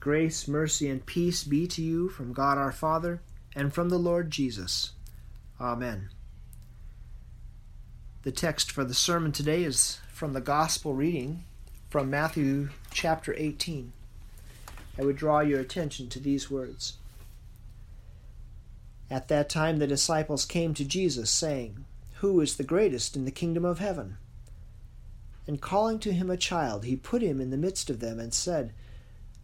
Grace, mercy, and peace be to you from God our Father and from the Lord Jesus. Amen. The text for the sermon today is from the Gospel reading from Matthew chapter 18. I would draw your attention to these words. At that time the disciples came to Jesus, saying, Who is the greatest in the kingdom of heaven? And calling to him a child, he put him in the midst of them and said,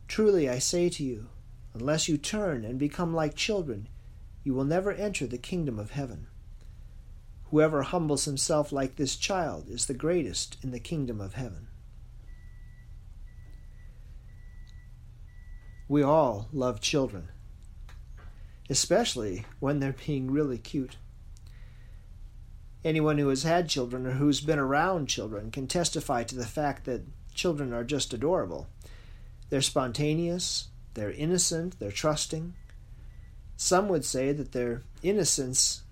Truly I say to you, unless you turn and become like children, you will never enter the kingdom of heaven. Whoever humbles himself like this child is the greatest in the kingdom of heaven. We all love children, especially when they're being really cute. Anyone who has had children or who's been around children can testify to the fact that children are just adorable. They're spontaneous, they're innocent, they're trusting. Some would say that their innocence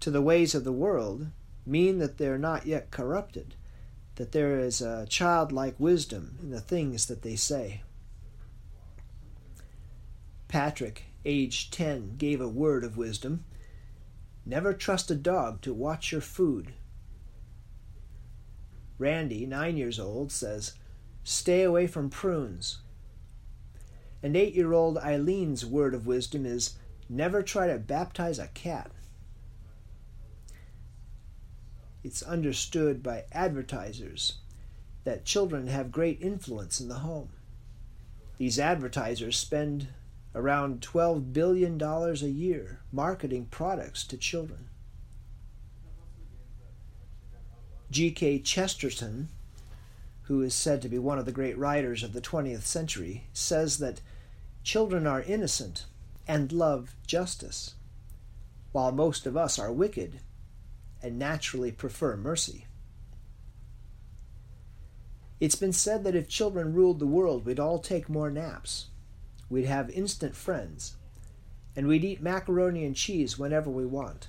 to the ways of the world mean that they're not yet corrupted, that there is a childlike wisdom in the things that they say. Patrick, aged ten, gave a word of wisdom. Never trust a dog to watch your food. Randy, nine years old, says, Stay away from prunes. And eight year old Eileen's word of wisdom is never try to baptize a cat. It's understood by advertisers that children have great influence in the home. These advertisers spend around $12 billion a year marketing products to children. G.K. Chesterton who is said to be one of the great writers of the 20th century, says that children are innocent and love justice, while most of us are wicked and naturally prefer mercy. It's been said that if children ruled the world, we'd all take more naps, we'd have instant friends, and we'd eat macaroni and cheese whenever we want.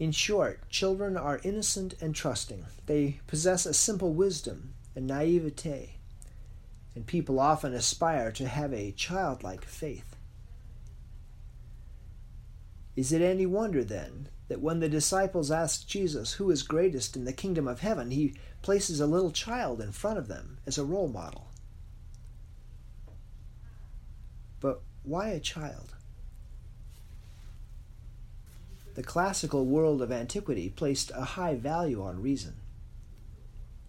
In short, children are innocent and trusting. They possess a simple wisdom and naivete, and people often aspire to have a childlike faith. Is it any wonder, then, that when the disciples ask Jesus who is greatest in the kingdom of heaven, he places a little child in front of them as a role model? But why a child? The classical world of antiquity placed a high value on reason.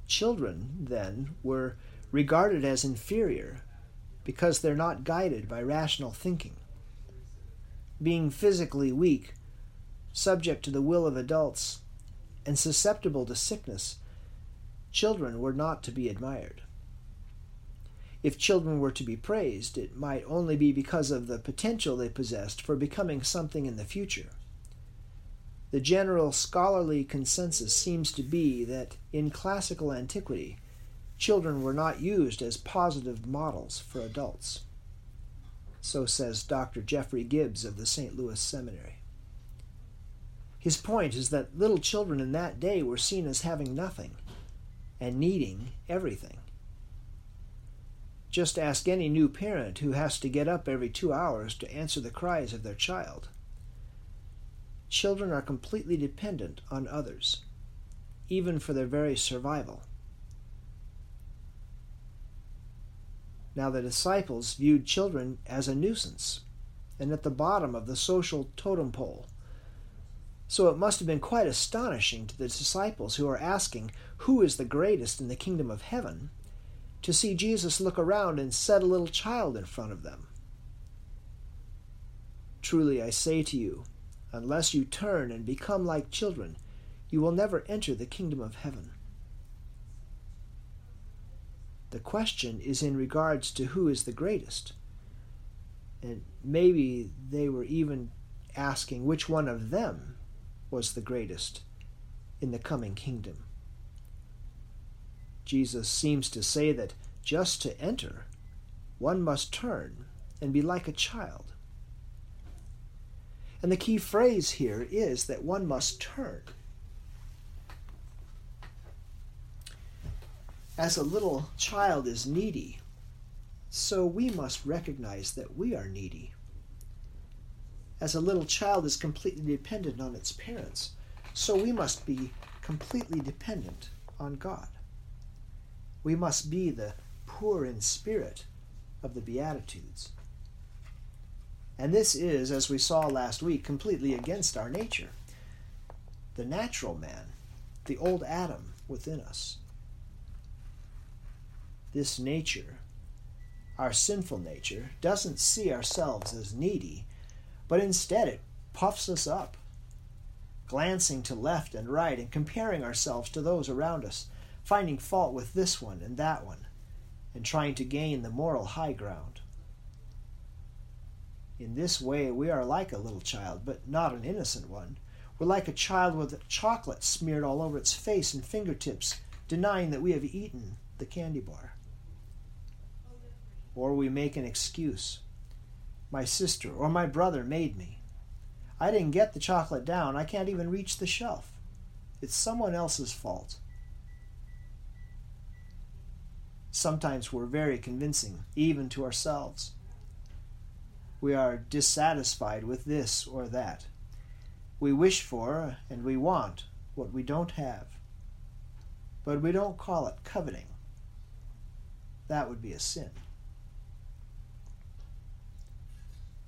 Children, then, were regarded as inferior because they're not guided by rational thinking. Being physically weak, subject to the will of adults, and susceptible to sickness, children were not to be admired. If children were to be praised, it might only be because of the potential they possessed for becoming something in the future. The general scholarly consensus seems to be that in classical antiquity, children were not used as positive models for adults. So says Dr. Jeffrey Gibbs of the St. Louis Seminary. His point is that little children in that day were seen as having nothing and needing everything. Just ask any new parent who has to get up every two hours to answer the cries of their child children are completely dependent on others, even for their very survival. Now, the disciples viewed children as a nuisance and at the bottom of the social totem pole. So it must have been quite astonishing to the disciples who are asking, Who is the greatest in the kingdom of heaven? to see Jesus look around and set a little child in front of them. Truly I say to you, Unless you turn and become like children, you will never enter the kingdom of heaven. The question is in regards to who is the greatest. And maybe they were even asking which one of them was the greatest in the coming kingdom. Jesus seems to say that just to enter, one must turn and be like a child. And the key phrase here is that one must turn. As a little child is needy so we must recognize that we are needy. As a little child is completely dependent on its parents, so we must be completely dependent on God. We must be the poor in spirit of the Beatitudes. And this is, as we saw last week, completely against our nature. The natural man, the old Adam within us. This nature our sinful nature, doesn't see ourselves as needy, but instead it puffs us up, glancing to left and right and comparing ourselves to those around us, finding fault with this one and that one, and trying to gain the moral high ground. In this way, we are like a little child, but not an innocent one. We're like a child with chocolate smeared all over its face and fingertips, denying that we have eaten the candy bar or we make an excuse. My sister or my brother made me. I didn't get the chocolate down. I can't even reach the shelf. It's someone else's fault. Sometimes we're very convincing, even to ourselves. We are dissatisfied with this or that. We wish for and we want what we don't have. But we don't call it coveting. That would be a sin.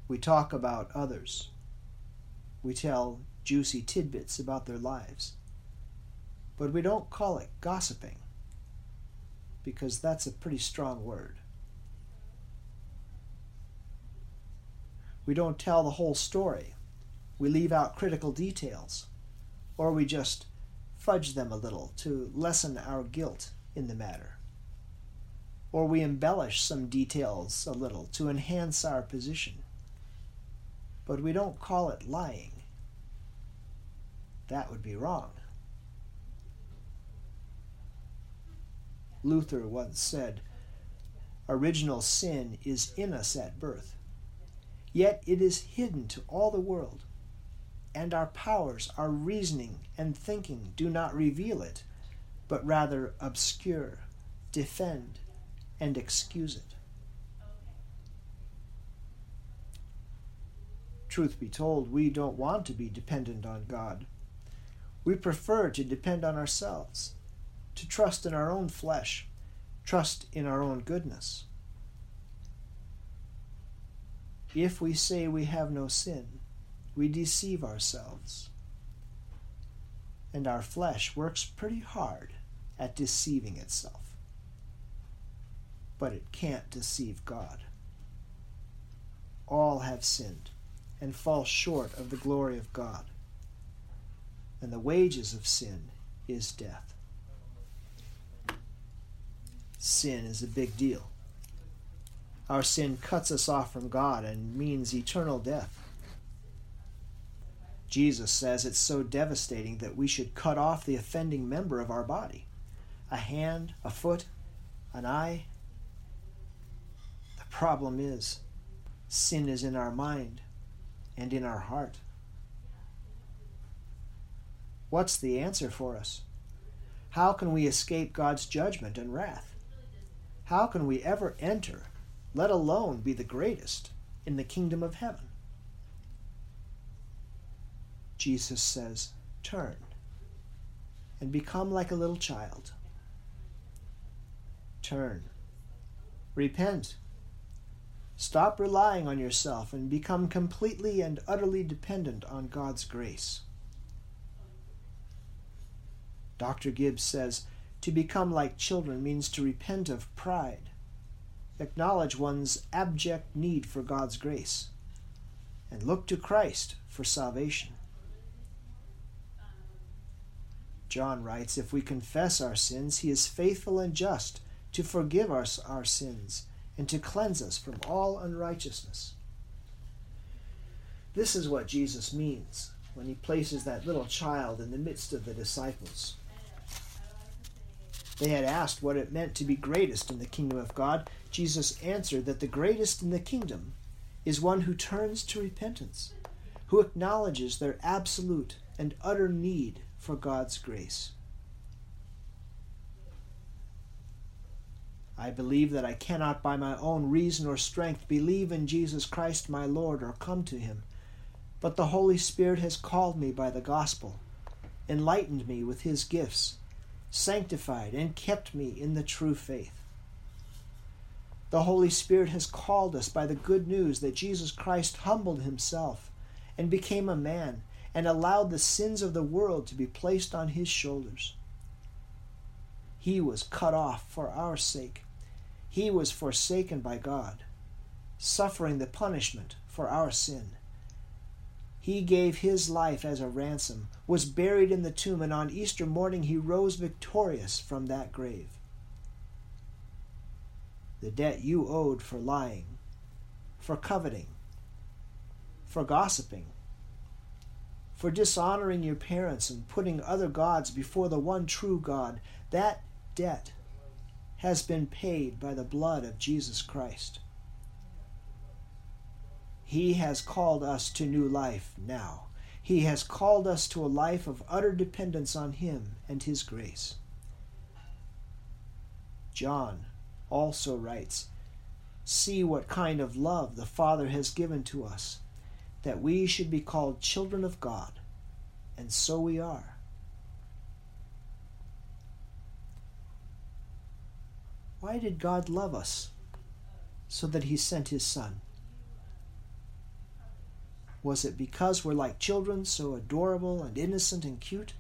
We talk about others. We tell juicy tidbits about their lives. But we don't call it gossiping, because that's a pretty strong word. We don't tell the whole story. We leave out critical details, or we just fudge them a little to lessen our guilt in the matter. Or we embellish some details a little to enhance our position but we don't call it lying. That would be wrong. Luther once said, Original sin is in us at birth, yet it is hidden to all the world, and our powers, our reasoning and thinking do not reveal it, but rather obscure, defend, and excuse it. Truth be told, we don't want to be dependent on God. We prefer to depend on ourselves, to trust in our own flesh, trust in our own goodness. If we say we have no sin, we deceive ourselves. And our flesh works pretty hard at deceiving itself. But it can't deceive God. All have sinned and fall short of the glory of God. And the wages of sin is death. Sin is a big deal. Our sin cuts us off from God and means eternal death. Jesus says it's so devastating that we should cut off the offending member of our body a hand, a foot, an eye. The problem is, sin is in our mind and in our heart. What's the answer for us? How can we escape God's judgment and wrath? How can we ever enter, let alone be the greatest, in the kingdom of heaven? Jesus says, Turn and become like a little child. Turn. Repent Stop relying on yourself and become completely and utterly dependent on God's grace. Dr. Gibbs says to become like children means to repent of pride, acknowledge one's abject need for God's grace, and look to Christ for salvation. John writes, If we confess our sins, he is faithful and just to forgive us our sins and to cleanse us from all unrighteousness. This is what Jesus means when he places that little child in the midst of the disciples. They had asked what it meant to be greatest in the kingdom of God. Jesus answered that the greatest in the kingdom is one who turns to repentance, who acknowledges their absolute and utter need for God's grace. I believe that I cannot by my own reason or strength believe in Jesus Christ my Lord or come to him. But the Holy Spirit has called me by the gospel, enlightened me with his gifts, sanctified and kept me in the true faith. The Holy Spirit has called us by the good news that Jesus Christ humbled himself and became a man and allowed the sins of the world to be placed on his shoulders. He was cut off for our sake. He was forsaken by God, suffering the punishment for our sin. He gave his life as a ransom, was buried in the tomb, and on Easter morning he rose victorious from that grave. The debt you owed for lying, for coveting, for gossiping, for dishonoring your parents and putting other gods before the one true God, that debt has been paid by the blood of Jesus Christ. He has called us to new life now. He has called us to a life of utter dependence on Him and His grace. John also writes See what kind of love the Father has given to us, that we should be called children of God, and so we are. Why did God love us? So that He sent His Son. Was it because we're like children, so adorable and innocent and cute?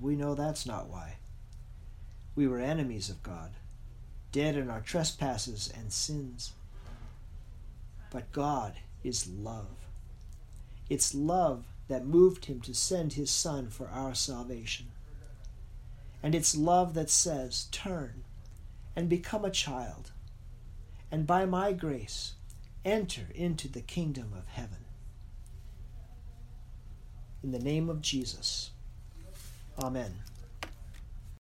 We know that's not why. We were enemies of God, dead in our trespasses and sins. But God is love. It's love that moved him to send his Son for our salvation. And it's love that says, Turn and become a child, and by my grace, enter into the kingdom of heaven. In the name of Jesus, Amen.